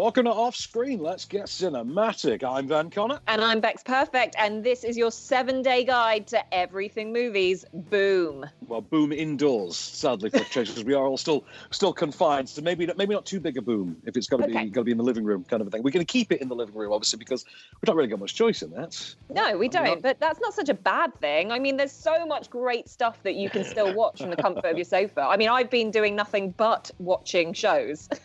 Welcome to Off Screen. Let's get cinematic. I'm Van Connor. And I'm Bex Perfect, and this is your seven day guide to everything movies. Boom. Well, boom indoors, sadly for change, because we are all still still confined. So maybe not, maybe not too big a boom if it's got to Okay. be got to be in the living room kind of a thing. We're going to keep it in the living room, obviously, because we don't really got much choice in that. No, we don't, not- but that's not such a bad thing. I mean, there's so much great stuff that you can still watch from the comfort of your sofa. I mean, I've been doing nothing but watching shows.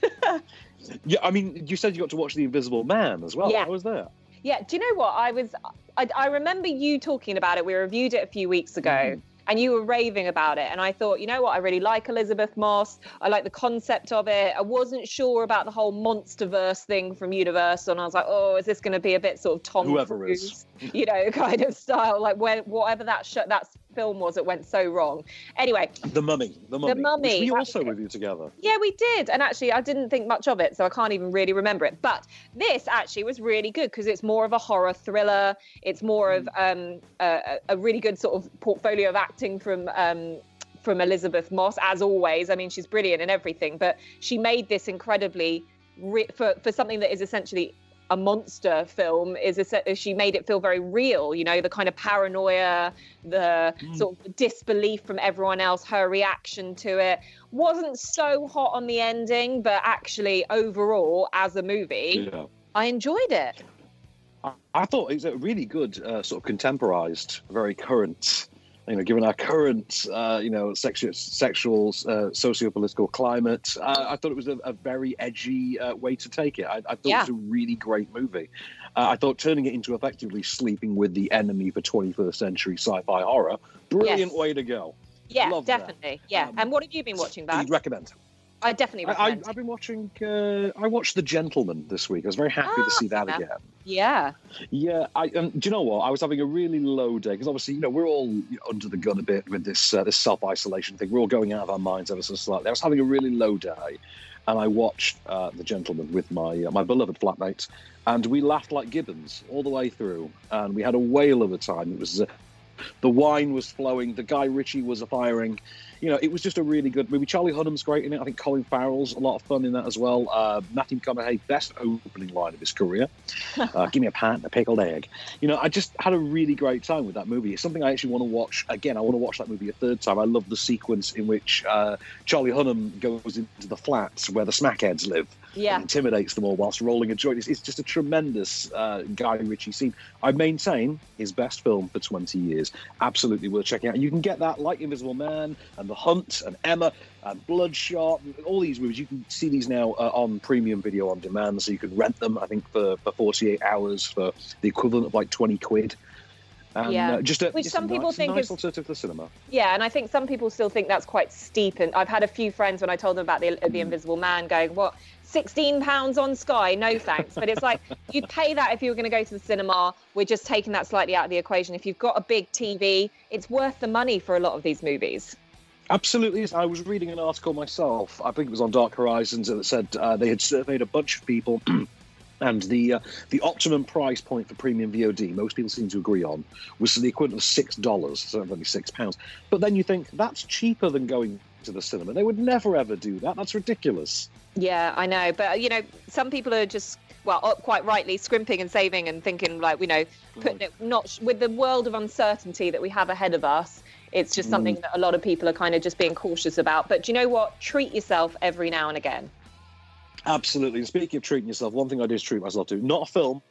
Yeah, I mean, you said you got to watch The Invisible Man as well. Yeah. How was that? Yeah, do you know what? I was, I, I remember you talking about it. We reviewed it a few weeks ago. Mm. And you were raving about it. And I thought, you know what? I really like Elisabeth Moss. I like the concept of it. I wasn't sure about the whole monsterverse thing from Universal. And I was like, oh, is this going to be a bit sort of Tom Whoever Cruise, is. You know, kind of style? Like when, whatever that, sh- that film was, it went so wrong. Anyway, The Mummy. The Mummy. the Mummy, we also it. reviewed together. yeah, we did. And actually, I didn't think much of it, so I can't even really remember it. But this actually was really good because it's more of a horror thriller. It's more of um, a, a really good sort of portfolio of acting from. Um, from Elisabeth Moss, as always. I mean, she's brilliant in everything, but she made this incredibly re- for for something that is essentially a monster film. Is es- she made it feel very real? You know, the kind of paranoia, the Mm. sort of disbelief from everyone else, her reaction to it wasn't so hot on the ending, but actually overall, as a movie, Yeah. I enjoyed it. I, I thought it was a really good, uh, sort of contemporized, very current. You know, given our current, uh, you know, sexual, sexual, uh, socio-political climate, uh, I thought it was a, a very edgy uh, way to take it. I, I thought Yeah. it was a really great movie. Uh, I thought turning it into effectively sleeping with the enemy for 21st century sci-fi horror, brilliant Yes. way to go. Yeah, Love that. definitely. Yeah. Um, and what have you been watching, Bad? You'd recommend? I definitely I. I've been watching. Uh, I watched The Gentlemen this week. I was very happy Ah, to see that yeah. again. yeah. Yeah, I um, do you know what? I was having a really low day because obviously, you know, we're all under the gun a bit with this uh, this self isolation thing. We're all going out of our minds ever so slightly. I was having a really low day, and I watched uh, The Gentlemen with my uh, my beloved flatmate, and we laughed like gibbons all the way through, and we had a whale of a time. It was. Uh, the wine was flowing. The Guy Ritchie was firing. You know, it was just a really good movie. Charlie Hunnam's great in it. I think Colin Farrell's a lot of fun in that as well. Uh, Matthew McConaughey, best opening line of his career. Uh, give me a pat and a pickled egg. You know, I just had a really great time with that movie. It's something I actually want to watch again. I want to watch that movie a third time. I love the sequence in which uh, Charlie Hunnam goes into the flats where the smackheads live Yeah. intimidates them all whilst rolling a joint. It's, it's just a tremendous uh, Guy Ritchie scene. I maintain his best film for 20 years. Absolutely worth checking out. You can get that like Invisible Man and The Hunt and Emma and Bloodshot, all these movies. You can see these now uh, on premium video on demand, so you can rent them, I think, for, for 48 hours for the equivalent of like 20 quid. And, Yeah. uh, just a, Which some a people nice, think nice is- alternative to the cinema. Yeah, and I think some people still think that's quite steep. And I've had a few friends when I told them about the, the Invisible Man going, "What, sixteen pounds on Sky? No thanks." But it's like you'd pay that if you were going to go to the cinema. We're just taking that slightly out of the equation. If you've got a big TV, it's worth the money for a lot of these movies. Absolutely. is. I was reading an article myself. I think it was on Dark Horizons, and it said uh, they had surveyed a bunch of people, and the uh, the optimum price point for premium VOD, most people seem to agree on, was the equivalent of six dollars, so only six pounds. But then you think that's cheaper than going to the cinema. They would never ever do that. That's ridiculous. Yeah, I know, but you know, some people are just well, uh, quite rightly scrimping and saving and thinking like, you know, putting it not with the world of uncertainty that we have ahead of us. It's just something that a lot of people are kind of just being cautious about. But do you know what? Treat yourself every now and again. Absolutely. And speaking of treating yourself, one thing I do is treat myself to not a film,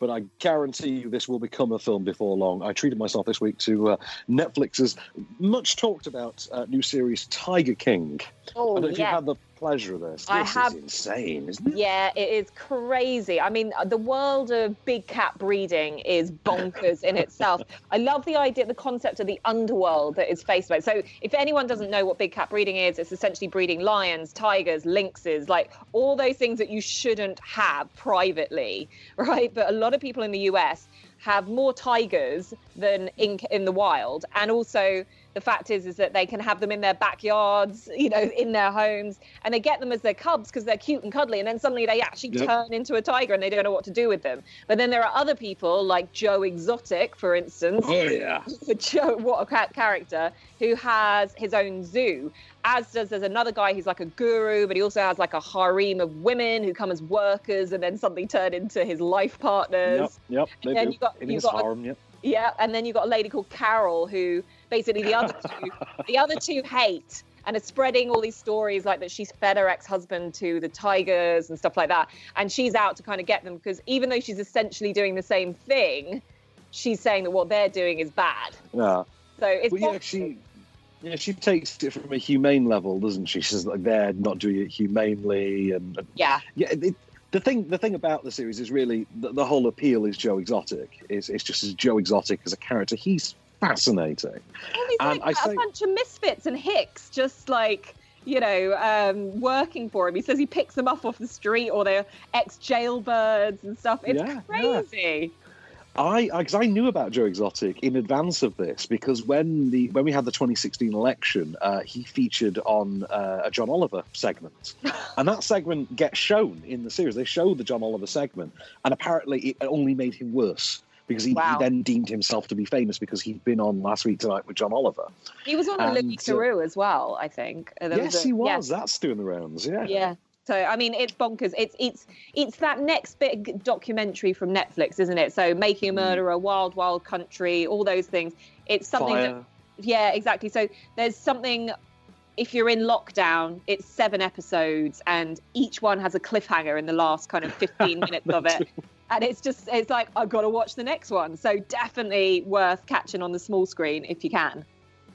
but I guarantee you this will become a film before long. I treated myself this week to uh, Netflix's much talked about uh, new series Tiger King. I Oh don't know if you've had the pleasure of this. I This have- is insane, isn't it? Yeah, it is crazy. I mean, the world of big cat breeding is bonkers in itself. I love the idea, the concept of the underworld that is faced by. So, if anyone doesn't know what big cat breeding is, it's essentially breeding lions, tigers, lynxes, like all those things that you shouldn't have privately, right? But a lot of people in the US have more tigers than in in the wild, and also the fact is is that they can have them in their backyards, you know, in their homes, and they get them as their cubs because they're cute and cuddly, and then suddenly they actually Yep. turn into a tiger and they don't know what to do with them. But then there are other people like Joe Exotic, for instance, Oh yeah. Joe, what a character, who has his own zoo. As does there's another guy who's like a guru, but he also has like a harem of women who come as workers and then suddenly turn into his life partners. Yep. Yep. They then you got- you his got a- Yep. Yeah, and then you've got a lady called Carol who basically the other two, the other two hate and are spreading all these stories like that she's fed her ex-husband to the tigers and stuff like that, and she's out to kind of get them because even though she's essentially doing the same thing, she's saying that what they're doing is bad. Yeah. So it's Well, yeah, she, yeah, she takes it from a humane level, doesn't she? She says like they're not doing it humanely, and, and yeah, yeah, it, the thing the thing about the series is really the, the whole appeal is Joe Exotic. It's, it's just as Joe Exotic as a character. He's fascinating. Well, he's And like I a say- bunch of misfits and hicks, just like you know, um, working for him. He says he picks them up off the street or they're ex jailbirds and stuff. It's Yeah, yeah. I because I, knew about Joe Exotic in advance of this because when the when we had the 2016 election, uh, he featured on uh, a John Oliver segment, and that segment gets shown in the series. They show the John Oliver segment, and apparently it only made him worse because he, Wow. he then deemed himself to be famous because he'd been on Last Week Tonight with John Oliver. He was on And, Louis uh, as well, I think. There yes, a- he was. yeah. That's doing the rounds. Yeah. Yeah. So I mean, it's bonkers. It's it's it's that next big documentary from Netflix, isn't it? So Making a Mm. Murderer, Wild Wild Country, all those things. It's something that yeah, exactly. So there's something. If you're in lockdown, it's seven episodes, and each one has a cliffhanger in the last kind of 15 minutes of it. And it's just, it's like, I've got to watch the next one. So definitely worth catching on the small screen if you can.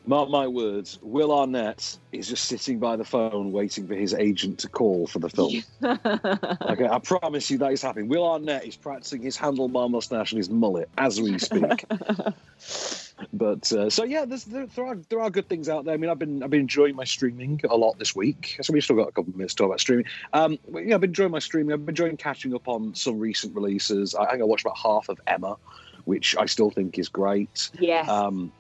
Mark my words, Will Arnett is just sitting by the phone waiting for his agent to call for the film. Okay, I promise you that is happening. Will Arnett is practicing his handlebar mustache and his mullet as we speak. but uh, so yeah, there's, there, there are there are good things out there. I mean, I've been I've been enjoying my streaming a lot this week. So we've still got a couple of minutes to talk about streaming. Um, but, yeah, I've been enjoying my streaming. I've been enjoying catching up on some recent releases. I, I think I watched about half of Emma, which I still think is great. yes. Um,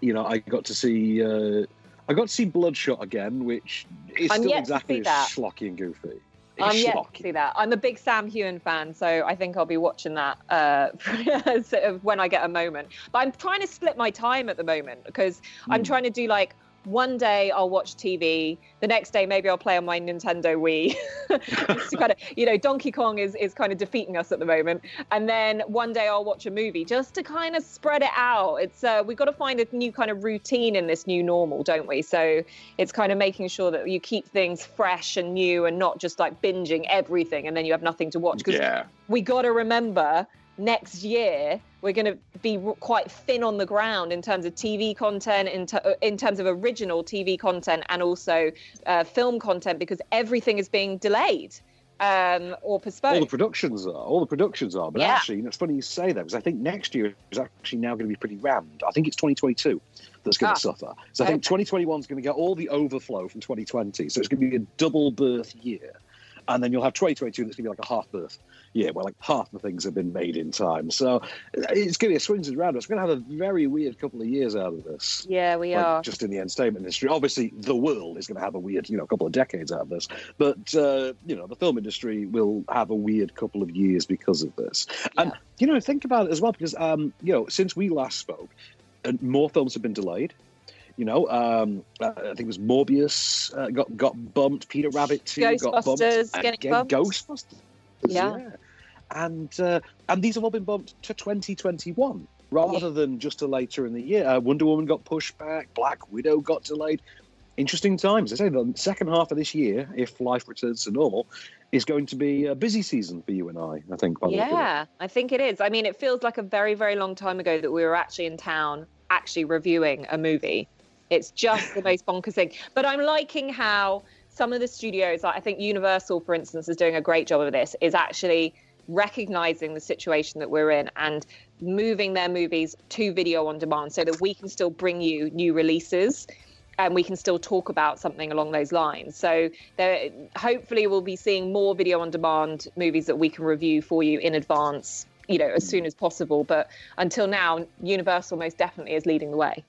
you know, I got to see uh, I got to see Bloodshot again, which is I'm still exactly as that. schlocky and goofy. I'm It's yet to see that. I'm a big Sam Heughan fan, so I think I'll be watching that uh, sort of when I get a moment. But I'm trying to split my time at the moment because I'm Hmm. trying to do like one day I'll watch TV, the next day maybe I'll play on my Nintendo Wii. Kind of, you know, Donkey Kong is is kind of defeating us at the moment, and then one day I'll watch a movie just to kind of spread it out. It's uh, we've got to find a new kind of routine in this new normal, don't we? So it's kind of making sure that you keep things fresh and new and not just like binging everything and then you have nothing to watch because Yeah, we got to remember next year we're going to be quite thin on the ground in terms of TV content, in, ter- uh, in terms of original TV content, and also uh, film content because everything is being delayed um, or postponed. all the productions are. All the productions are. But Yeah. actually, you know, it's funny you say that because I think next year is actually now going to be pretty rammed. I think it's 2022 that's going Ah. to suffer. So I think 2021 is going to get all the overflow from 2020. So it's going to be a double birth year. And then you'll have 2022 that's going to be like a half birth year well, like half the things have been made in time. So it's going to be a swings and roundabouts. We're going to have a very weird couple of years out of this. yeah, we like, are. just in the entertainment industry. Obviously, the world is going to have a weird, you know, couple of decades out of this. But uh, you know, the film industry will have a weird couple of years because of this. And you know, think about it as well because um, you know, since we last spoke, more films have been delayed. You know, um, uh, I think it was Morbius uh, got got bumped. Peter Rabbit two got bumped. Ghostbusters getting Again, bumped. Ghostbusters. Yeah. And uh, and these have all been bumped to 2021 rather than just to later in the year. Uh, Wonder Woman got pushed back. Black Widow got delayed. Interesting times. I say the second half of this year, if life returns to normal, is going to be a busy season for you and I. I think. By the look of it. Yeah, I think it is. I mean, it feels like a very, very long time ago that we were actually in town, actually reviewing a movie. It's just the most bonkers thing. But I'm liking how some of the studios, like I think Universal, for instance, is doing a great job of this, is actually recognizing the situation that we're in and moving their movies to video on demand so that we can still bring you new releases and we can still talk about something along those lines. So there, hopefully we'll be seeing more video on demand movies that we can review for you in advance, you know, as soon as possible. But until now, Universal most definitely is leading the way.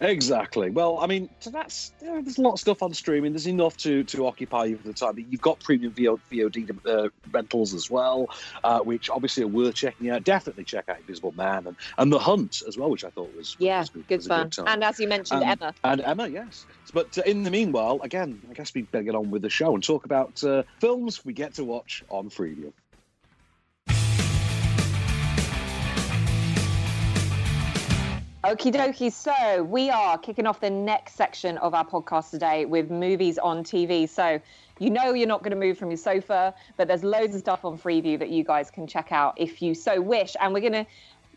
Exactly. Well, I mean, so that's you know, there's a lot of stuff on streaming. There's enough to to occupy you for the time. You've got premium VOD uh, rentals as well, uh, which obviously are worth checking out. Definitely check out Invisible Man and, and The Hunt as well, which I thought was yeah, was, good was fun. Good and as you mentioned, um, Emma and Emma, yes. But uh, in the meanwhile, again, I guess we better get on with the show and talk about uh, films we get to watch on Freeview. Okie dokie. So we are kicking off the next section of our podcast today with movies on TV. So you know you're not going to move from your sofa, but there's loads of stuff on Freeview that you guys can check out if you so wish. And we're going to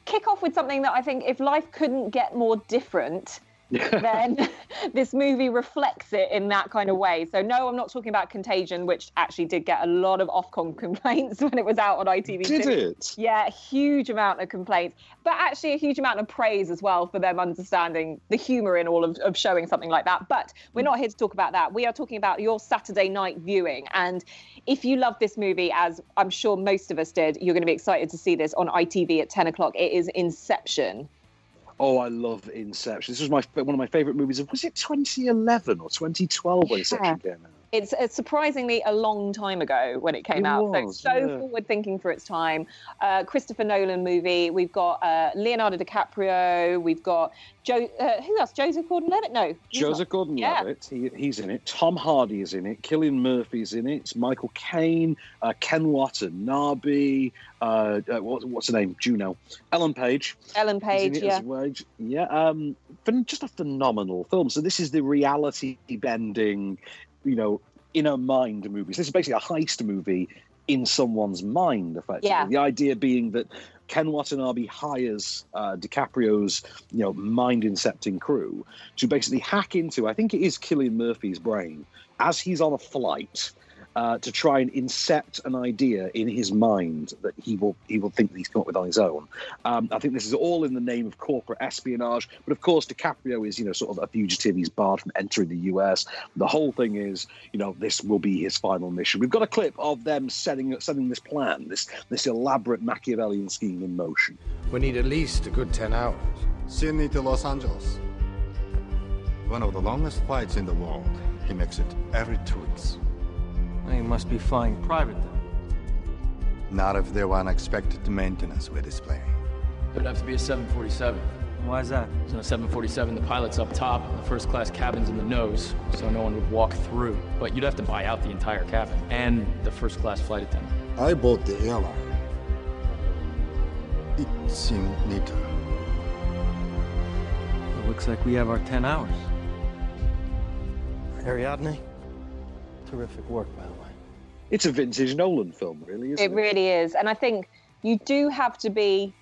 kick off with something that I think if life couldn't get more different, then this movie reflects it in that kind of way. So no, I'm not talking about Contagion, which actually did get a lot of Ofcom complaints when it was out on ITV. Did it? Yeah, a huge amount of complaints, but actually a huge amount of praise as well for them understanding the humour in all of, of showing something like that. But we're not here to talk about that. We are talking about your Saturday night viewing. And if you love this movie, as I'm sure most of us did, you're going to be excited to see this on ITV at 10 o'clock. It is Inception. Oh, I love Inception. This was my one of my favorite movies. Of was it 2011 or 2012 when Inception came out? It's, it's, surprisingly a long time ago when it came It out. was, so so yeah. forward thinking for its time. Uh, Christopher Nolan movie. We've got uh, Leonardo DiCaprio. We've got Joe. Uh, who else? Joseph Gordon-Levitt? No. Joseph Gordon-Levitt, he, he's in it. Tom Hardy is in it. Cillian Murphy's in it. Michael Caine, uh, Ken Watanabe. Uh, uh, what, what's her name? Juno. Ellen Page. Ellen is in Page. Yeah. well. Yeah. Um, just a phenomenal film. So this is the reality bending, you know, inner mind movies. This is basically a heist movie in someone's mind, effectively. Yeah. The idea being that Ken Watanabe hires uh, DiCaprio's, you know, mind incepting crew to basically hack into, I think it is Cillian Murphy's brain, as he's on a flight. Uh, to try and incept an idea in his mind that he will he will think that he's come up with on his own. Um, I think this is all in the name of corporate espionage, but of course DiCaprio is you know sort of a fugitive. He's barred from entering the U.S. The whole thing is you know this will be his final mission. We've got a clip of them setting setting this plan, this this elaborate Machiavellian scheme in motion. We need at least a good 10 hours. Sydney to Los Angeles. One of the longest flights in the world. He makes it every two weeks. He must be flying private then. Not if there were unexpected maintenance we're displaying. It would have to be a 747. Why is that? So a 747, the pilot's up top, the first class cabin's in the nose, so no one would walk through. But you'd have to buy out the entire cabin and the first class flight attendant. I bought the airline. It seemed neater. It looks like we have our 10 hours. Ariadne, terrific work, by the way. It's a vintage Nolan film, really, isn't It it? really is. And I think you do have to be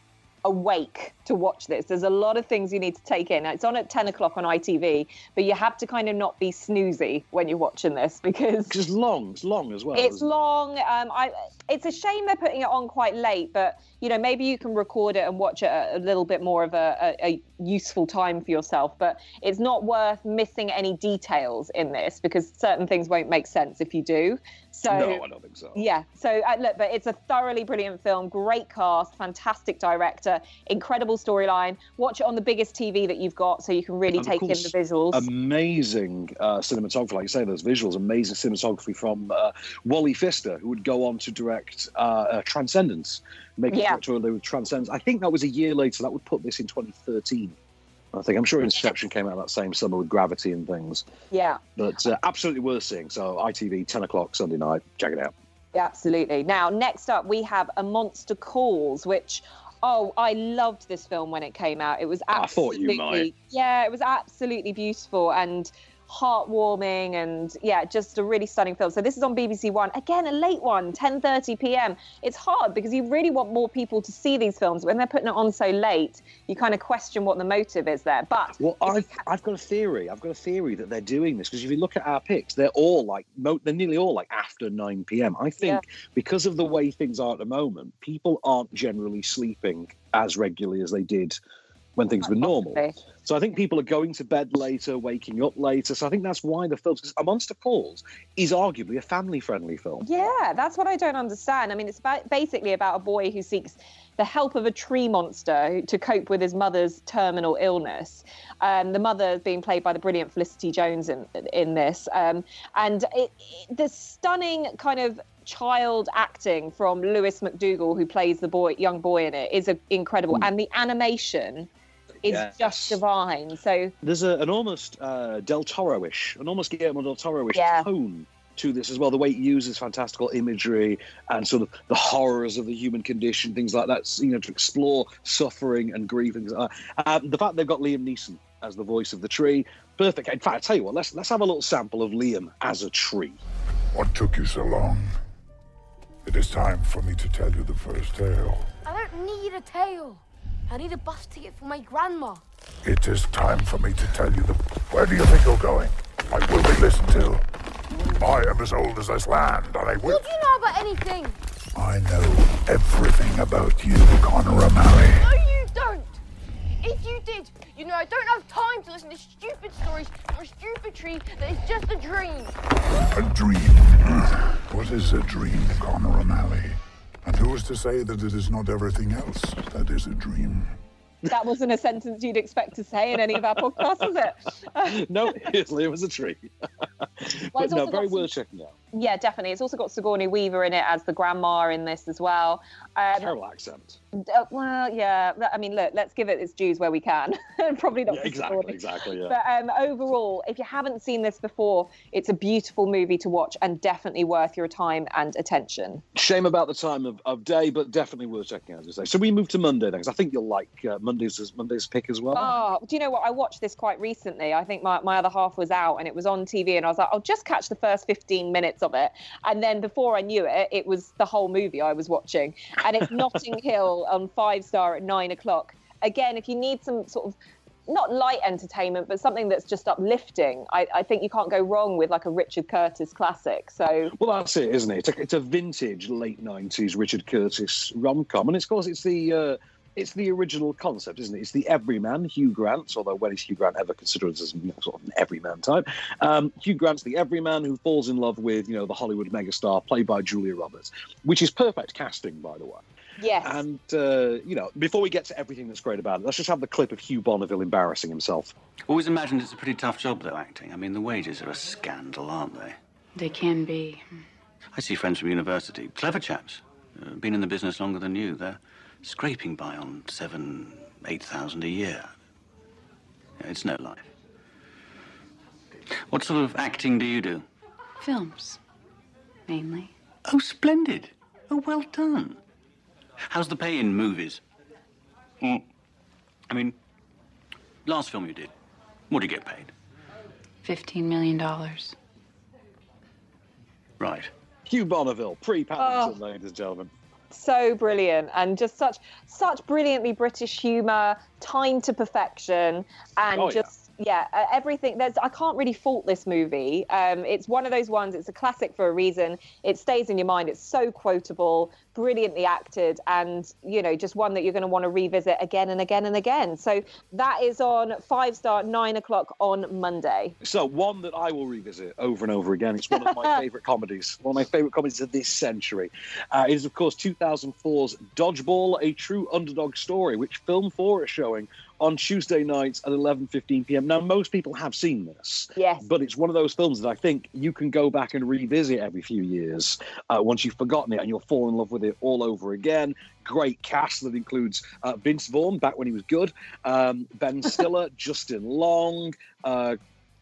awake to watch this. There's a lot of things you need to take in. It's on at 10 o'clock on ITV, but you have to kind of not be snoozy when you're watching this because it's long, it's long as well. it's it? long. Um, I, it's a shame they're putting it on quite late, but you know maybe you can record it and watch it at a little bit more of a, a, a useful time for yourself. But it's not worth missing any details in this because certain things won't make sense if you do. So No, I don't think so. yeah. So uh, look, but it's a thoroughly brilliant film. Great cast, fantastic director, incredible storyline. Watch it on the biggest TV that you've got, so you can really And take in the visuals. Amazing uh, cinematography, like you say, those visuals, amazing cinematography from uh, Wally Pfister, who would go on to direct uh, uh, Transcendence, making Yeah. yeah. with Transcendence. I think that was a year later. That would put this in 2013. I think I'm sure Inception came out that same summer with Gravity and things, yeah. but uh, absolutely worth seeing. So ITV, 10 o'clock Sunday night, check it out. Yeah, absolutely. Now, next up, we have A Monster Calls, which, oh, I loved this film when it came out. It was I thought you absolutely, might. yeah, it was absolutely beautiful and heartwarming, and yeah, just a really stunning film. So this is on BBC One. Again, a late one, 10:30 p.m. It's hard because you really want more people to see these films. When they're putting it on so late, you kind of question what the motive is there. But Well, I've, ca- I've got a theory. I've got a theory that they're doing this because if you look at our picks, they're all like, mo- they're nearly all like after 9 p.m. I think Yeah. because of the way things are at the moment, people aren't generally sleeping as regularly as they did when things were normal. So I think people are going to bed later, waking up later. So I think that's why the film, because A Monster Calls is arguably a family-friendly film. Yeah, that's what I don't understand. I mean, it's about, basically about a boy who seeks the help of a tree monster to cope with his mother's terminal illness. Um, the mother being played by the brilliant Felicity Jones in in this, um, and it, it, the stunning kind of child acting from Lewis McDougall, who plays the boy, young boy in it, is a, incredible, and the animation is Yes. just divine. So There's a, an almost uh, Del Toro-ish, an almost Guillermo del Toro-ish Yeah. tone to this as well. The way it uses fantastical imagery and sort of the horrors of the human condition, things like that. You know, to explore suffering and grief and things like that. Um, the fact they've got Liam Neeson as the voice of the tree, perfect. In fact, I tell you what, let's let's have a little sample of Liam as a tree. What took you so long? It is time for me to tell you the first tale. I don't need a tail. I need a bus ticket for my grandma. It is time for me to tell you the. Where do you think you're going? I will be listened to. I am as old as this land, and I will. What do you know about anything? I know everything about you, Connor O'Malley. No, you don't. If you did, you know I don't have time to listen to stupid stories from a stupid tree that is just a dream. A dream. What is a dream, Connor O'Malley? And who is to say that it is not everything else that is a dream? that wasn't a sentence you'd expect to say in any of our podcasts, was it? no, it was as a tree. but no, very got some- worth checking out. Yeah, definitely. It's also got Sigourney Weaver in it as the grandma in this as well. Um, Terrible accent. uh, well, yeah. I mean, look, let's give it its dues where we can. Probably not Yeah, exactly, Sigourney. exactly. Yeah. But um, overall, if you haven't seen this before, it's a beautiful movie to watch and definitely worth your time and attention. Shame about the time of, of day, but definitely worth checking out. As I say, so we move to Monday then, because I think you'll like uh, Monday's Monday's pick as well. Oh, do you know what? I watched this quite recently. I think my, my other half was out and it was on TV, and I was like, I'll just catch the first 15 minutes of it. And then before I knew it, it was the whole movie I was watching. And it's Notting Hill on five star at nine o'clock. Again, if you need some sort of not light entertainment, but something that's just uplifting, I, I think you can't go wrong with like a Richard Curtis classic. So Well, that's it, isn't it? It's a, it's a vintage late '90s Richard Curtis rom com, and it's, of course it's the uh, it's the original concept, isn't it? It's the everyman Hugh Grant. Although when is Hugh Grant ever considered as you know, sort of an everyman type? Um, Hugh Grant's the everyman who falls in love with you know the Hollywood megastar played by Julia Roberts, which is perfect casting, by the way. yes, And uh, you know, before we get to everything that's great about it, let's just have the clip of Hugh Bonneville embarrassing himself. Always imagined it's a pretty tough job, though, acting. I mean, the wages are a scandal, aren't they? They can be. I see friends from university, clever chaps, uh, been in the business longer than you. They're scraping by on seven, eight thousand a year. It's no life. What sort of acting do you do? Films, mainly. Oh, splendid. Oh, well done. How's the pay in movies? Mm. I mean, last film you did, what did you get paid? $15 million. Right. Hugh Bonneville, pre Paddington, Oh. ladies and gentlemen. So brilliant and just such such brilliantly british humor timed to perfection and Oh, just yeah, uh, everything there's i can't really fault this movie um, it's one of those ones it's a classic for a reason it stays in your mind it's so quotable brilliantly acted and you know just one that you're going to want to revisit again and again and again so that is on five star nine o'clock on monday So one that I will revisit over and over again. It's one of my favourite comedies. One of my favourite comedies of this century. Uh, it is, of course, 2004's Dodgeball: A True Underdog Story, which Film Four is showing on Tuesday nights at 11:15 p.m. Now, most people have seen this, yes but it's one of those films that I think you can go back and revisit every few years uh, once you've forgotten it and you'll fall in love with it all over again. Great cast that includes uh, Vince Vaughn back when he was good, um, Ben Stiller, Justin Long. Uh,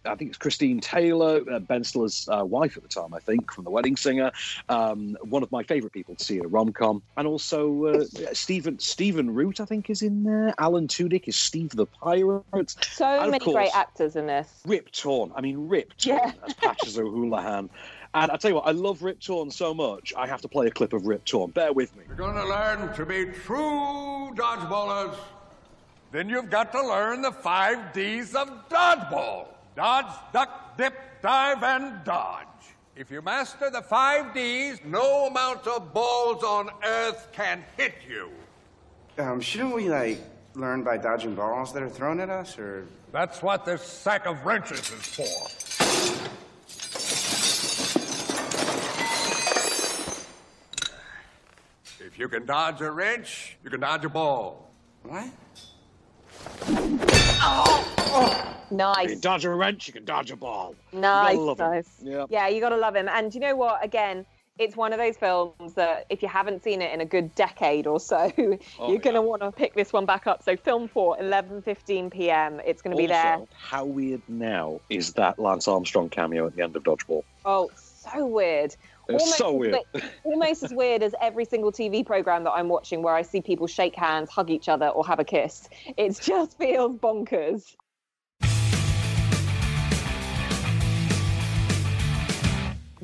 I think it's Christine Taylor, uh, Ben Stiller's uh, wife at the time, I think, from The Wedding Singer. Um, one of my favourite people to see in a rom com, and also uh, Stephen Stephen Root, I think, is in there. Alan Tudyk is Steve the Pirate. so And of many great actors in this Rip Torn. I mean, Rip Torn Yeah. as Patches O'Houlihan. And I tell you what, I love Rip Torn so much. I have to play a clip of Rip Torn. Bear with me. You're going to learn to be true dodgeballers. Then you've got to learn the five D's of dodgeball dodge, duck, dip, dive, and dodge. If you master the five D's, no amount of balls on earth can hit you. Um, shouldn't we like learn by dodging balls that are thrown at us, or That's what this sack of wrenches is for. If you can dodge a wrench, you can dodge a ball. What? You Nice. You can dodge a wrench, you can dodge a ball. Nice, love nice. Yeah. Yeah, you got to love him. And you know what? Again, it's one of those films that if you haven't seen it in a good decade or so, Oh, you're going to want to pick this one back up. So, Film Four 11:15 p.m. It's going to be there. How weird now is that Lance Armstrong cameo at the end of Dodgeball? Oh, so weird. It's so weird. wi- almost as weird as every single TV program that I'm watching where I see people shake hands, hug each other, or have a kiss. It just feels bonkers.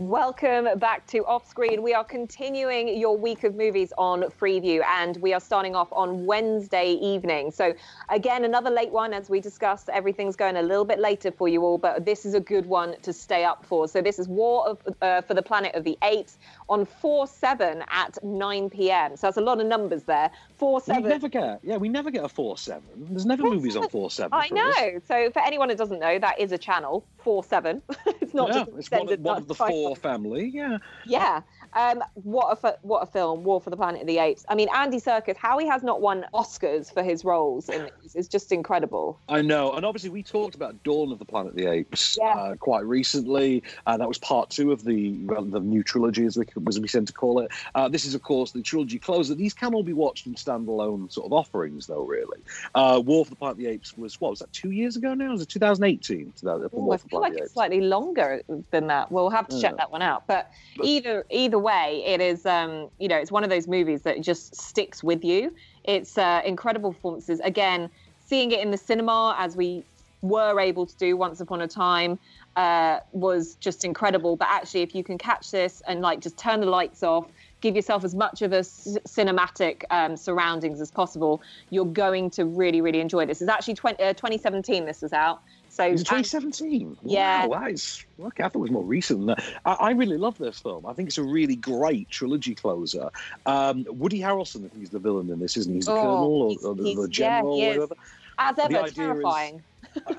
Welcome back to Off Screen. We are continuing your week of movies on Freeview, and we are starting off on Wednesday evening. So, again, another late one, as we discussed. Everything's going a little bit later for you all, but this is a good one to stay up for. So, this is War of, uh, for the Planet of the Apes on 4 7 at 9 p.m. So, that's a lot of numbers there. 4 7. We 7. never get, yeah, we never get a four seven. There's never movies on four seven. I know. So, for anyone who doesn't know, that is a channel, 4 7. it's not yeah, just it's one one of the four family. Yeah, Yeah. Um, what a what a film, War for the Planet of the Apes. I mean, Andy Serkis, how he has not won Oscars for his roles in these is just incredible. I know. And obviously, we talked about Dawn of the Planet of the Apes Yeah. uh, quite recently. Uh, that was part two of the well, the new trilogy, as we, as we tend to call it. Uh, this is, of course, the trilogy closer. These can all be watched in standalone sort of offerings, though, really. Uh, War for the Planet of the Apes was, what was that, two years ago now? Was it 2018? To that, for Ooh, I feel like it's slightly longer than that. We'll have to check Yeah. that one out. But either either way, it is um, you know it's one of those movies that just sticks with you. It's uh, incredible performances. Again, seeing it in the cinema as we were able to do once upon a time uh, was just incredible. But actually, if you can catch this and like just turn the lights off. Give yourself as much of a c- cinematic um, surroundings as possible. You're going to really, really enjoy this. It's actually 20, uh, 2017. This was out, so Is it and- 2017? Yeah. Wow, that is, okay, I thought it was more recent than that. I, I really love this film. I think it's a really great trilogy closer. Um, Woody Harrelson, I think he's the villain in this, isn't he? He's the Oh, colonel or, or the, the yeah, general he or whatever. as ever idea is- terrifying.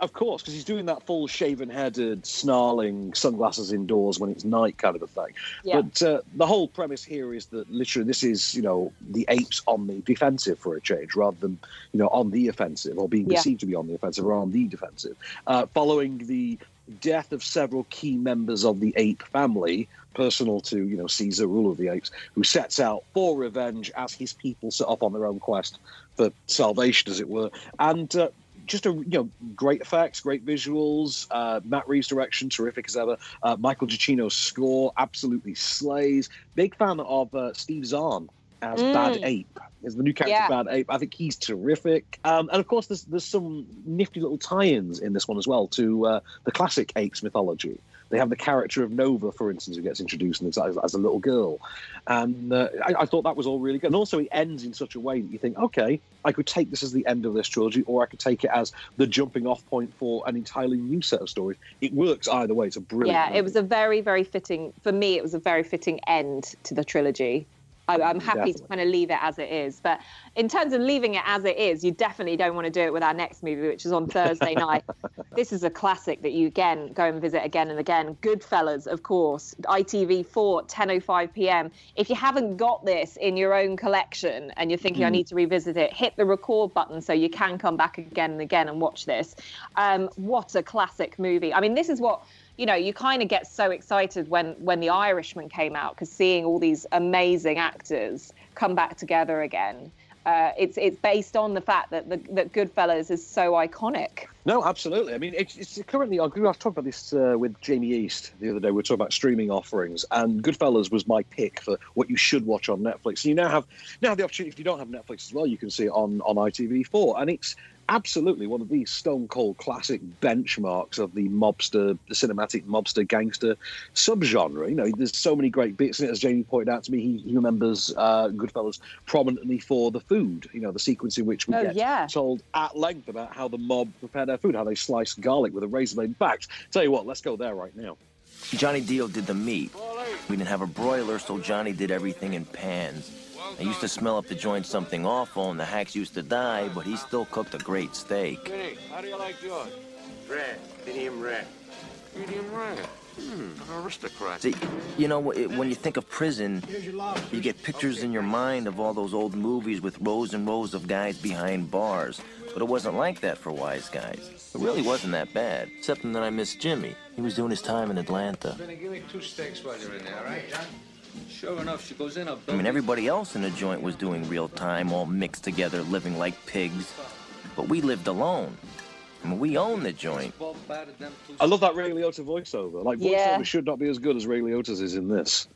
Of course, because he's doing that full shaven-headed, snarling, sunglasses indoors when it's night kind of a thing. Yeah. But uh, the whole premise here is that literally this is, you know, the apes on the defensive for a change, rather than, you know, on the offensive or being Yeah. perceived to be on the offensive or on the defensive. Uh, following the death of several key members of the ape family, personal to, you know, Caesar, ruler of the apes, who sets out for revenge as his people set off on their own quest for salvation, as it were. And uh, just a you know great effects, great visuals. Uh, Matt Reeves' direction, terrific as ever. Uh, Michael Giacchino's score absolutely slays. Big fan of uh, Steve Zahn as Mm. Bad Ape. As the new character Yeah. Bad Ape, I think he's terrific. Um, and of course, there's there's some nifty little tie-ins in this one as well to uh, the classic apes mythology. They have the character of Nova, for instance, who gets introduced as, as a little girl, and uh, I, I thought that was all really good. And also, it ends in such a way that you think, okay, I could take this as the end of this trilogy, or I could take it as the jumping-off point for an entirely new set of stories. It works either way. It's a brilliant. Yeah, movie. it was a very, very fitting for me. It was a very fitting end to the trilogy. I, I'm happy to kind of leave it as it is. But in terms of leaving it as it is, you definitely don't want to do it with our next movie, which is on Thursday night. This is a classic that you again go and visit again and again. Goodfellas, of course, ITV4, 10:05 p.m. If you haven't got this in your own collection and you're thinking I Mm. need to revisit it, hit the record button so you can come back again and again and watch this. Um, what a classic movie! I mean, this is what you know you kind of get so excited when when the irishman came out because seeing all these amazing actors come back together again uh, it's it's based on the fact that the, that goodfellas is so iconic No, absolutely. I mean, it's, it's currently. I was talking about this uh, with Jamie East the other day. We were talking about streaming offerings, and Goodfellas was my pick for what you should watch on Netflix. And you now have now have the opportunity. If you don't have Netflix as well, you can see it on on ITV4, and it's absolutely one of these stone cold classic benchmarks of the mobster, the cinematic mobster gangster subgenre. You know, there's so many great bits in it. As Jamie pointed out to me, he, he remembers uh, Goodfellas prominently for the food. You know, the sequence in which we Oh, get yeah. told at length about how the mob prepare their food, how they slice garlic with a razor blade. In fact, tell you what, let's go there right now. Johnny Dio did the meat. We didn't have a broiler, so Johnny did everything in pans. I used to smell up the joint something awful, and the hacks used to die, but he still cooked a great steak. Vinny, how do you like yours? Rare, medium rare. Medium rare. Hmm, an aristocrat. See, you know, it, when you think of prison, you get pictures in your mind of all those old movies with rows and rows of guys behind bars. But it wasn't like that for Wise Guys. It really wasn't that bad, except that I missed Jimmy. He was doing his time in Atlanta. Vinny, give me two steaks while you're in there, all right, John? Sure enough, she goes in a I mean, everybody else in the joint was doing real time, all mixed together, living like pigs. But we lived alone. I mean, we own the joint. I love that Ray Liotta voiceover. Like, Yeah. voiceover should not be as good as Ray Liotta's is in this.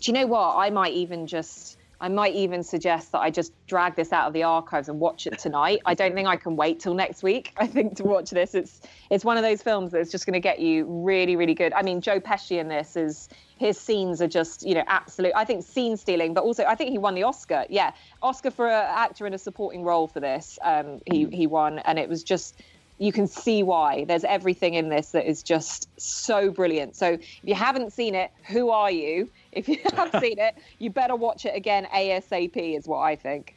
Do you know what? I might even just. I might even suggest that I just drag this out of the archives and watch it tonight. I don't think I can wait till next week. I think to watch this, it's it's one of those films that's just going to get you really, really good. I mean, Joe Pesci in this is his scenes are just you know absolute. I think scene stealing, but also I think he won the Oscar. Yeah, Oscar for an actor in a supporting role for this. Um, he he won, and it was just you can see why. There's everything in this that is just so brilliant. So if you haven't seen it, who are you? If you have seen it, you better watch it again ASAP, is what I think.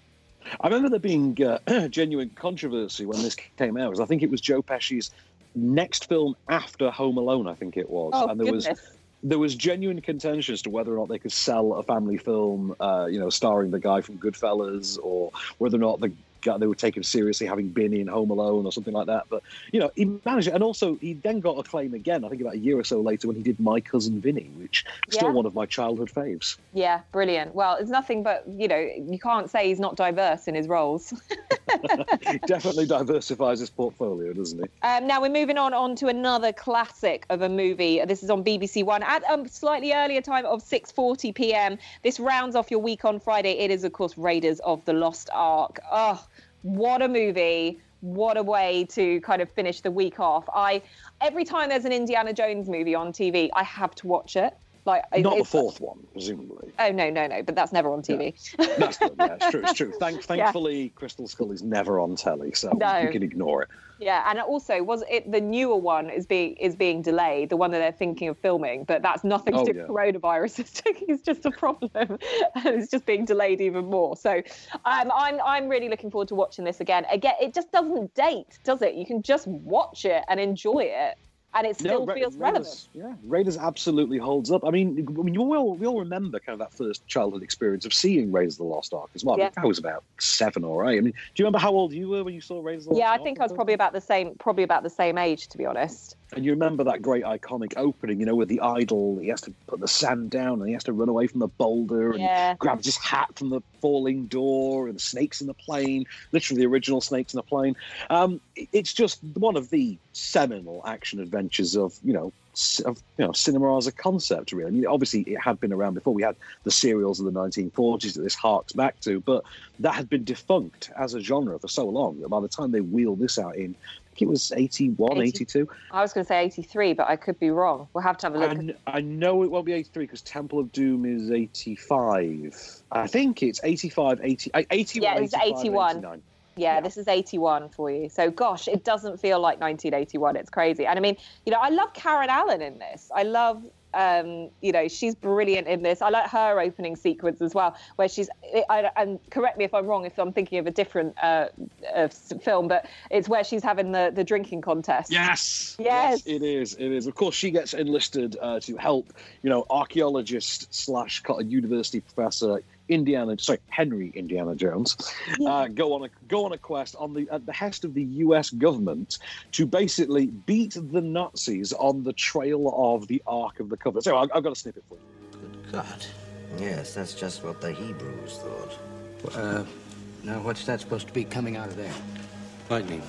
I remember there being uh, genuine controversy when this came out. I think it was Joe Pesci's next film after Home Alone. I think it was, Oh, and there was there was genuine contention as to whether or not they could sell a family film, uh, you know, starring the guy from Goodfellas, or whether or not the they would take him seriously, having been in Home Alone or something like that. But you know, he managed it, and also he then got a claim again. I think about a year or so later when he did My Cousin Vinny, which is still one of my childhood faves. Yeah, brilliant. Well, it's nothing but, you know, you can't say he's not diverse in his roles. definitely diversifies his portfolio, doesn't he? Um, now we're moving on on to another classic of a movie. This is on BBC One at a slightly earlier time of 6:40 p.m. This rounds off your week on Friday. It is, of course, Raiders of the Lost Ark. Oh, what a movie! What a way to kind of finish the week off. I every time there's an Indiana Jones movie on TV, I have to watch it. Like Not the fourth one, presumably. Oh no, no, no! But that's never on TV. That's good. Yeah, it's true. It's true. Thank, Yeah. thankfully, Crystal Skull is never on telly, so No. you can ignore it. Yeah, and also was it the newer one is being is being delayed, the one that they're thinking of filming, but that's nothing to Oh, do yeah. with coronavirus. It's, it's just a problem, and it's just being delayed even more. So, um, I'm I'm really looking forward to watching this again. Again, it just doesn't date, does it? You can just watch it and enjoy it, and it still Ra- feels Raiders, relevant. Yeah, Raiders absolutely holds up. I mean, I mean, you all we all remember kind of that first childhood experience of seeing Raiders of the Lost Ark as well. I, Yeah. I was about seven or eight. I mean, do you remember how old you were when you saw Raiders of the Lost Ark? Yeah, I think I was probably about the same, probably about the same age, to be honest. And you remember that great iconic opening, you know, with the idol, he has to put the sand down and he has to run away from the boulder and Yeah. grabs his hat from the falling door and snakes in the plane, literally the original snakes in the plane. Um, it's just one of the seminal action adventures of, you know, of you know cinema as a concept really. I mean, obviously it had been around before. We had the serials of the 1940s that this harks back to, but that had been defunct as a genre for so long that by the time they wheeled this out in, it was 81, 80. 82. I was going to say 83, but I could be wrong. We'll have to have a look. I, I know it won't be 83 because Temple of Doom is 85. I think it's 85, 80, uh, 81, Yeah, it's 81. 89. Yeah, this is 81 for you. So, gosh, it doesn't feel like 1981. It's crazy. And I mean, you know, I love Karen Allen in this. I love, um, you know, she's brilliant in this. I like her opening sequence as well, where she's, I, and correct me if I'm wrong if I'm thinking of a different uh, uh, film, but it's where she's having the, the drinking contest. Yes. Yes. it is. It is. Of course, she gets enlisted uh, to help, you know, archaeologist slash university professor Indiana, sorry, Henry Indiana Jones, uh, go on a go on a quest on the at the behest of the U.S. government to basically beat the Nazis on the trail of the Ark of the Covenant. So I've, I've got a snippet for you. Good God. Yes, that's just what the Hebrews thought. Uh, now what's that supposed to be coming out of there? Lightning.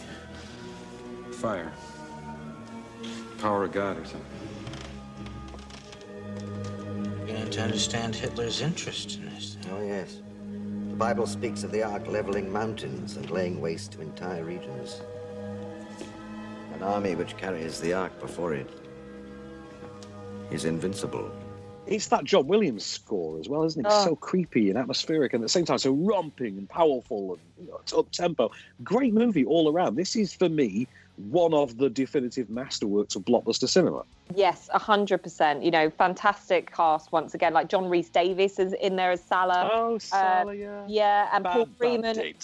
Fire. Power of God or something. Beginning to understand Hitler's interest in this. Oh, yes. The Bible speaks of the Ark leveling mountains and laying waste to entire regions. An army which carries the Ark before it is invincible. It's that John Williams score as well, isn't it? Oh. so ah. creepy and atmospheric, and at the same time so romping and powerful and you know, up tempo. Great movie all around. This is for me one of the definitive masterworks of blockbuster cinema. Yes, a hundred percent. You know, fantastic cast once again. Like John Rhys-Davies is in there as Salah. Oh, uh, Salah, yeah. Yeah, and Paul Bad, bad Freeman.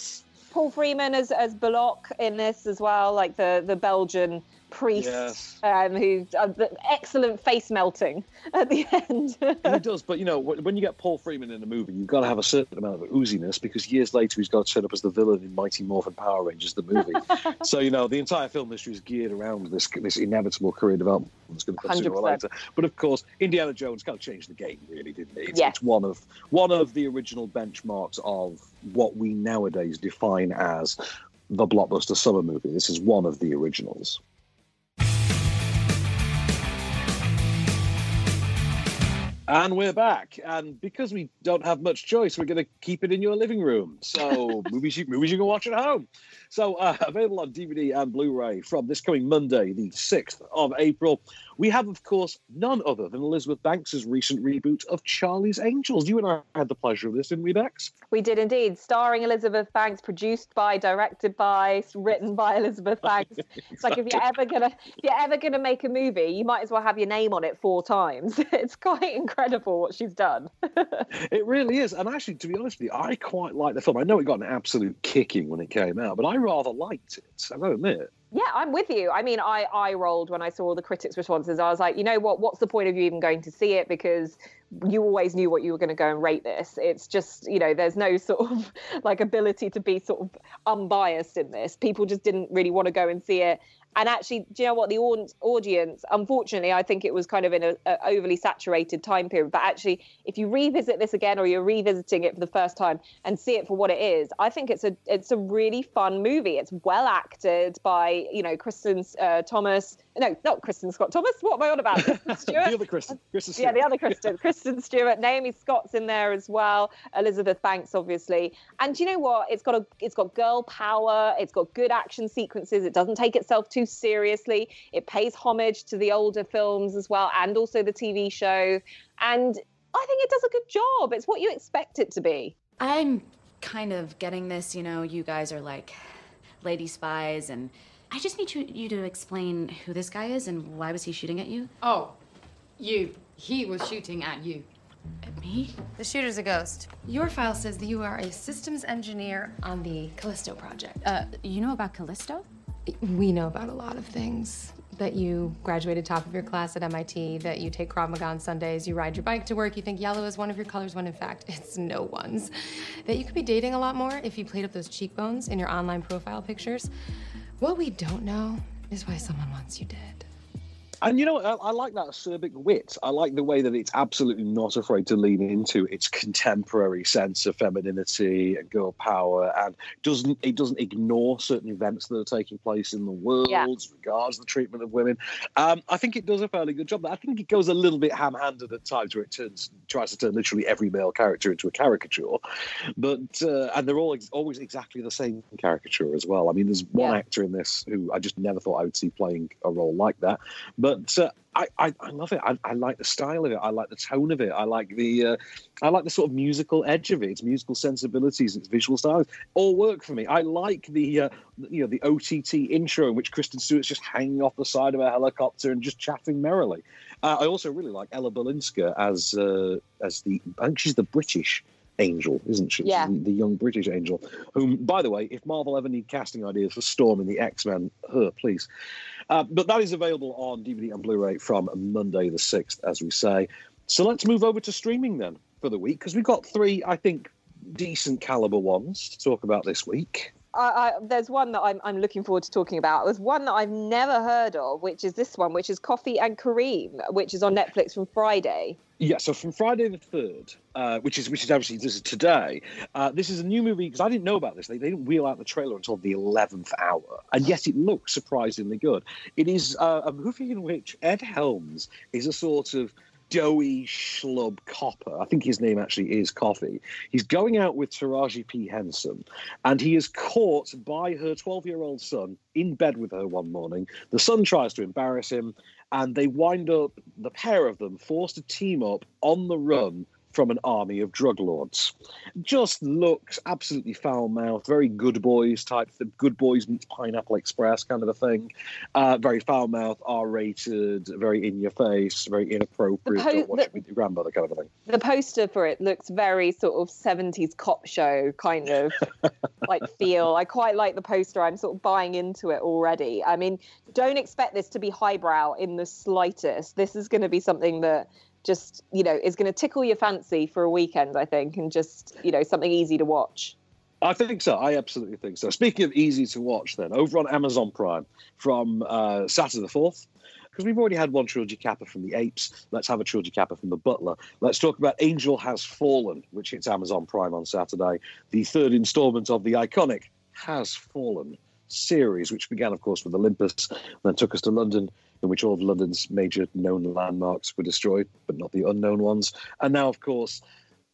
Paul Freeman as as Belloq in this as well, like the the Belgian priest Yes. um, who uh, excellent face melting at the end. he does, but you know, when you get Paul Freeman in a movie, you've got to have a certain amount of ooziness because years later he's got to turn up as the villain in Mighty Morphin Power Rangers, the movie. so you know, the entire film history is geared around this this inevitable career development that's going to come sooner or later. But of course, Indiana Jones kind of changed the game, really, didn't it? It's, Yeah. it's one of one of the original benchmarks of what we nowadays define as the blockbuster summer movie. This is one of the originals. And we're back. And because we don't have much choice, we're going to keep it in your living room. So movies, you, movies you can watch at home. So uh, available on DVD and Blu-ray from this coming Monday, the 6th of April. We have, of course, none other than Elizabeth Banks's recent reboot of Charlie's Angels. You and I had the pleasure of this, didn't we, Bex? we did indeed, starring Elizabeth Banks, produced by, directed by, written by Elizabeth Banks. It's like if you're ever gonna if you're ever gonna make a movie, you might as well have your name on it four times. It's quite incredible what she's done. It really is. And actually, to be honest with you, I quite like the film. I know it got an absolute kicking when it came out, but I rather liked it. I gotta admit. Yeah, I'm with you. I mean, I I rolled when I saw all the critics' responses. I was like, you know what? What's the point of you even going to see it? Because you always knew what you were going to go and rate this. It's just, you know, there's no sort of like ability to be sort of unbiased in this. People just didn't really want to go and see it. And actually, do you know what? The audience, unfortunately, I think it was kind of in a, a overly saturated time period. But actually, if you revisit this again, or you're revisiting it for the first time and see it for what it is, I think it's a it's a really fun movie. It's well acted by you know Kristen uh, Thomas. No, not Kristen Scott Thomas. What am I on about? Kristen Stewart. the other Kristen. Kristen Yeah, the other Kristen, Kristen Stewart, Naomi Scott's in there as well, Elizabeth Banks, obviously. And do you know what? It's got a, it's got girl power. It's got good action sequences. It doesn't take itself too seriously. It pays homage to the older films as well, and also the TV show. And I think it does a good job. It's what you expect it to be. I'm kind of getting this, you know, you guys are like lady spies and I just need you, you to explain who this guy is and why was he shooting at you? Oh, you. He was shooting at you. At me? The shooter's a ghost. Your file says that you are a systems engineer on the Callisto project. Uh, you know about Callisto? We know about a lot of things. That you graduated top of your class at MIT, that you take Krav Maga on Sundays, you ride your bike to work, you think yellow is one of your colors when in fact it's no one's. That you could be dating a lot more if you played up those cheekbones in your online profile pictures. What we don't know is why someone wants you dead. And you know, I, I like that acerbic wit. I like the way that it's absolutely not afraid to lean into its contemporary sense of femininity and girl power, and doesn't it doesn't ignore certain events that are taking place in the world Yeah. as regards the treatment of women. Um, I think it does a fairly good job. I think it goes a little bit ham-handed at times, where it turns tries to turn literally every male character into a caricature, but uh, and they're all ex- always exactly the same caricature as well. I mean, there's one Yeah. actor in this who I just never thought I would see playing a role like that, but uh, I, I I love it. I, I like the style of it. I like the tone of it. I like the uh, I like the sort of musical edge of it. Its musical sensibilities, its visual styles, all work for me. I like the uh, you know the OTT intro in which Kristen Stewart's just hanging off the side of a helicopter and just chatting merrily. Uh, I also really like Ella Balinska as uh, as the I think she's the British angel, isn't she? Yeah. The, the young British angel. Whom, by the way, if Marvel ever need casting ideas for Storm in the X Men, her please. Uh, but that is available on DVD and Blu-ray from Monday the sixth, as we say. So let's move over to streaming then for the week because we've got three, I think, decent caliber ones to talk about this week. I, I, there's one that I'm, I'm looking forward to talking about. There's one that I've never heard of, which is this one, which is Coffee and Kareem, which is on Netflix from Friday. Yeah, so from Friday the third, uh, which is which is obviously this is today. Uh, this is a new movie because I didn't know about this. They, they didn't wheel out the trailer until the eleventh hour, and yet it looks surprisingly good. It is uh, a movie in which Ed Helms is a sort of doughy schlub copper. I think his name actually is Coffee. He's going out with Taraji P Henson, and he is caught by her twelve-year-old son in bed with her one morning. The son tries to embarrass him. and they wind up the pair of them forced to team up on the run from an army of drug lords. Just looks absolutely foul mouthed, very good boys type, the good boys meets Pineapple Express kind of a thing. Uh, very foul mouthed, R rated, very in your face, very inappropriate. The po- Don't watch the- it with your grandmother kind of a thing. The poster for it looks very sort of 70s cop show kind of like feel. I quite like the poster. I'm sort of buying into it already. I mean, don't expect this to be highbrow in the slightest. This is going to be something that just, you know, is going to tickle your fancy for a weekend, I think, and just, you know, something easy to watch. I think so. I absolutely think so. Speaking of easy to watch, then over on Amazon Prime from uh, Saturday the fourth, because we've already had one trilogy capper from the Apes. Let's have a trilogy capper from the Butler. Let's talk about Angel Has Fallen, which hits Amazon Prime on Saturday. The third instalment of the iconic Has Fallen series, which began, of course, with Olympus, and then took us to London, in which all of London's major known landmarks were destroyed, but not the unknown ones. And now, of course,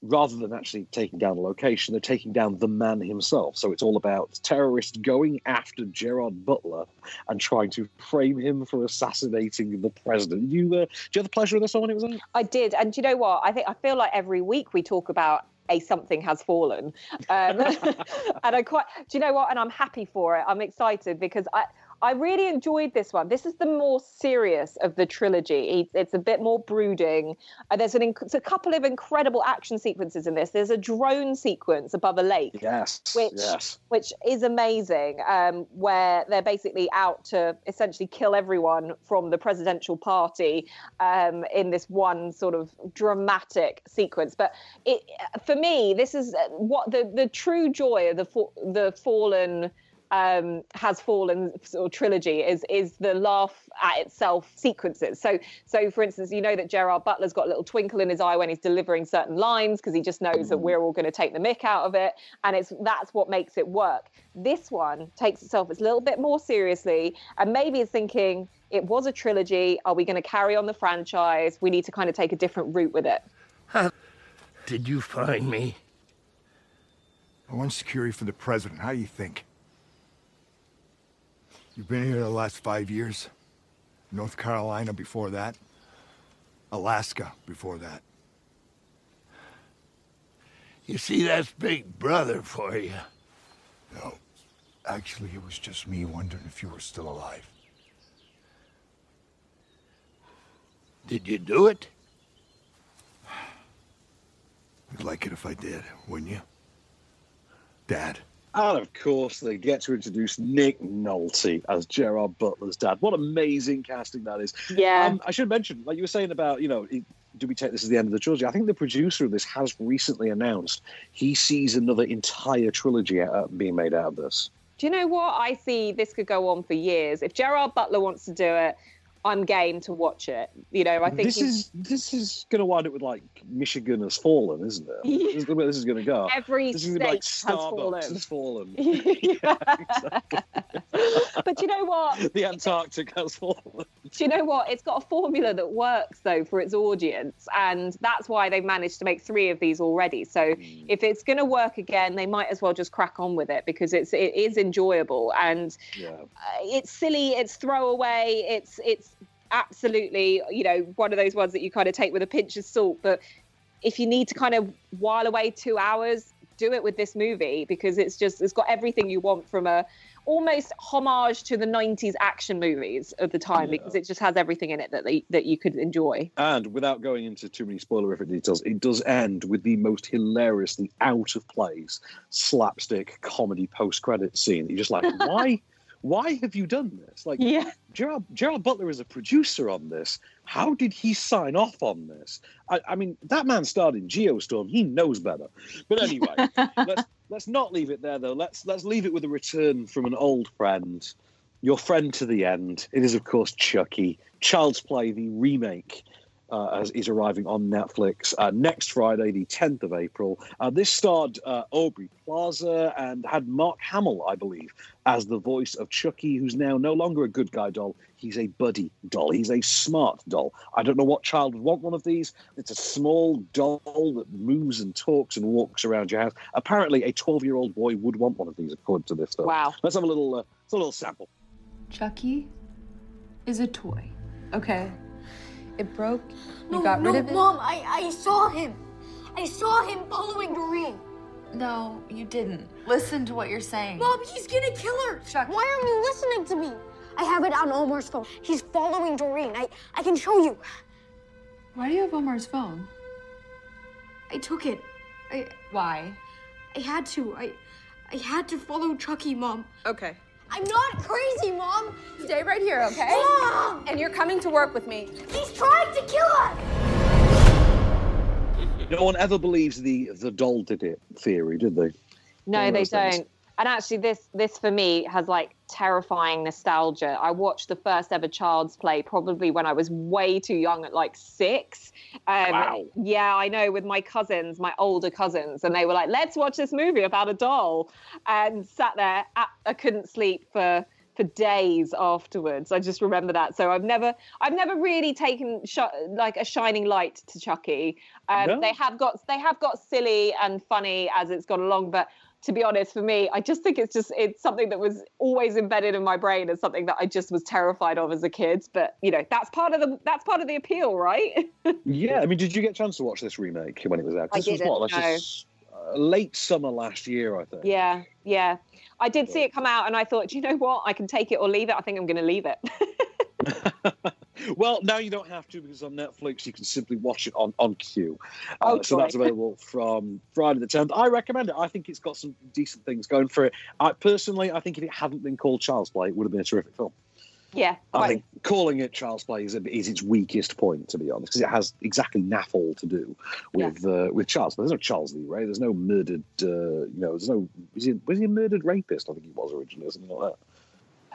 rather than actually taking down the location, they're taking down the man himself. So it's all about terrorists going after Gerard Butler and trying to frame him for assassinating the president. You, uh, do you have the pleasure of this one when it was on? I did, and you know what? I think I feel like every week we talk about a something has fallen, um, and I quite. Do you know what? And I'm happy for it. I'm excited because I. I really enjoyed this one. This is the more serious of the trilogy. It's, it's a bit more brooding. Uh, there's an inc- a couple of incredible action sequences in this. There's a drone sequence above a lake, Yes. which yes. which is amazing, um, where they're basically out to essentially kill everyone from the presidential party um, in this one sort of dramatic sequence. But it, for me, this is uh, what the the true joy of the the fallen. Um, has fallen sort of trilogy is is the laugh at itself sequences. So so for instance, you know that Gerard Butler's got a little twinkle in his eye when he's delivering certain lines because he just knows that we're all going to take the mick out of it, and it's that's what makes it work. This one takes itself a little bit more seriously, and maybe is thinking it was a trilogy. Are we going to carry on the franchise? We need to kind of take a different route with it. How did you find me? I want security for the president. How do you think? You've been here the last five years. North Carolina before that. Alaska before that. You see, that's Big Brother for you. No. Actually, it was just me wondering if you were still alive. Did you do it? You'd like it if I did, wouldn't you? Dad. And of course, they get to introduce Nick Nolte as Gerard Butler's dad. What amazing casting that is! Yeah. Um, I should mention, like you were saying about, you know, do we take this as the end of the trilogy? I think the producer of this has recently announced he sees another entire trilogy being made out of this. Do you know what? I see this could go on for years. If Gerard Butler wants to do it, I'm game to watch it. You know, I think this is this is going to wind up with like Michigan has fallen, isn't it? This is where this is going to go. Every this is like state has Starbucks fallen. has fallen. but you know what? the Antarctic has fallen. Do you know what? It's got a formula that works though for its audience, and that's why they've managed to make three of these already. So Hmm. if it's going to work again, they might as well just crack on with it because it's it is enjoyable and Yeah. uh, it's silly, it's throwaway, it's it's absolutely you know one of those ones that you kind of take with a pinch of salt. But if you need to kind of while away two hours, do it with this movie because it's just it's got everything you want from a almost homage to the 90s action movies of the time because it just has everything in it that they, that you could enjoy. And without going into too many spoilerific details, it does end with the most hilariously out of place slapstick comedy post credit scene. You're just like, why? Why have you done this? Like, yeah. Gerard, Gerard Butler is a producer on this. How did he sign off on this? I, I mean, that man starred in Geostorm. He knows better. But anyway, let's let's not leave it there though. Let's let's leave it with a return from an old friend, your friend to the end. It is of course Chucky. Child's Play, the remake. Uh, as is arriving on Netflix uh, next Friday, the 10th of April. Uh, this starred uh, Aubrey Plaza and had Mark Hamill, I believe, as the voice of Chucky, who's now no longer a good guy doll. He's a buddy doll. He's a smart doll. I don't know what child would want one of these. It's a small doll that moves and talks and walks around your house. Apparently, a 12 year old boy would want one of these, according to this film. Wow. Let's have a little, uh, a little sample. Chucky is a toy. Okay. It broke. You No, got no, rid of it. Mom, I, I saw him. I saw him following Doreen. No, you didn't. Listen to what you're saying. Mom, he's gonna kill her. Chuck. Why aren't you listening to me? I have it on Omar's phone. He's following Doreen. I, I can show you. Why do you have Omar's phone? I took it. I, Why? I had to. I, I had to follow Chucky, Mom. Okay. I'm not crazy, Mom. Stay right here, okay? Mom! And you're coming to work with me. He's trying to kill us. No one ever believes the the doll did it theory, did they? No, One of they those things. And actually, this this for me has like terrifying nostalgia. I watched the first ever Child's Play probably when I was way too young, at like six. Um, Wow. Yeah, I know, with my cousins, my older cousins, and they were like, "Let's watch this movie about a doll," and sat there. At, I couldn't sleep for for days afterwards. I just remember that. So I've never I've never really taken sh- like a shining light to Chucky. Um, No? They have got they have got silly and funny as it's gone along, but to be honest, for me, I just think it's just it's something that was always embedded in my brain as something that I just was terrified of as a kid. But you know, that's part of the that's part of the appeal, right? Yeah, I mean, did you get a chance to watch this remake when it was out? I This was what, like no. just, uh, late summer last year, I think. yeah, yeah. I did see it come out, and I thought, you know what? I can take it or leave it. I think I'm going to leave it. Well, now you don't have to because on Netflix you can simply watch it on on queue. Uh, Oh, so that's available from Friday the tenth. I recommend it. I think it's got some decent things going for it. I personally, I think if it hadn't been called Child's Play, it would have been a terrific film. yeah, I think calling it Child's Play is, is its weakest point, to be honest, because it has exactly naff all to do with uh, with Charles. There's no Charles Lee Ray. There's no murdered. Uh, you know, there's no. Was he, was he a murdered rapist? I think he was originally, or something like that.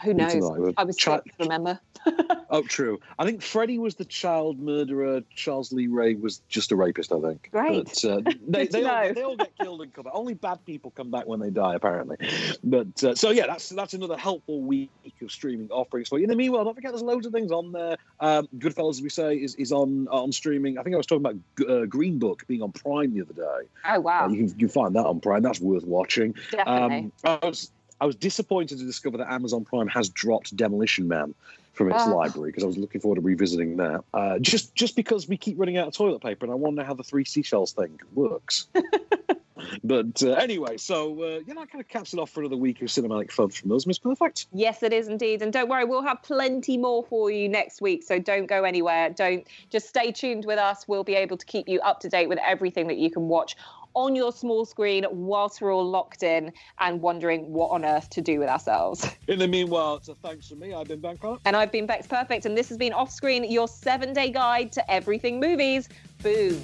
Who knows? I was Chi- six, remember? Oh, true. I think Freddy was the child murderer. Charles Lee Ray was just a rapist. I think. Great. But, uh, they, they, all, they all get killed and come back. Only bad people come back when they die, apparently. But uh, so yeah, that's that's another helpful week of streaming offerings for you. In the meanwhile, don't forget there's loads of things on there. Um, Goodfellas, as we say, is, is on on streaming. I think I was talking about uh, Green Book being on Prime the other day. Oh wow, Uh, you, can, you can find that on Prime. That's worth watching. Definitely. Um, I was I was disappointed to discover that Amazon Prime has dropped Demolition Man from its Oh. library because I was looking forward to revisiting that. Uh, just just because we keep running out of toilet paper, and I wonder how the three seashells thing works. but uh, anyway, so uh, yeah, that kind of caps it off for another week of cinematic fun from us, Miss Perfect. Yes, it is indeed. And don't worry, we'll have plenty more for you next week. So don't go anywhere. Don't just stay tuned with us. We'll be able to keep you up to date with everything that you can watch on your small screen whilst we're all locked in and wondering what on earth to do with ourselves. In the meanwhile, so thanks for me. I've been Ben Connor. And I've been Bex Perfect, and this has been Off Screen, your seven day guide to everything movies. Boom.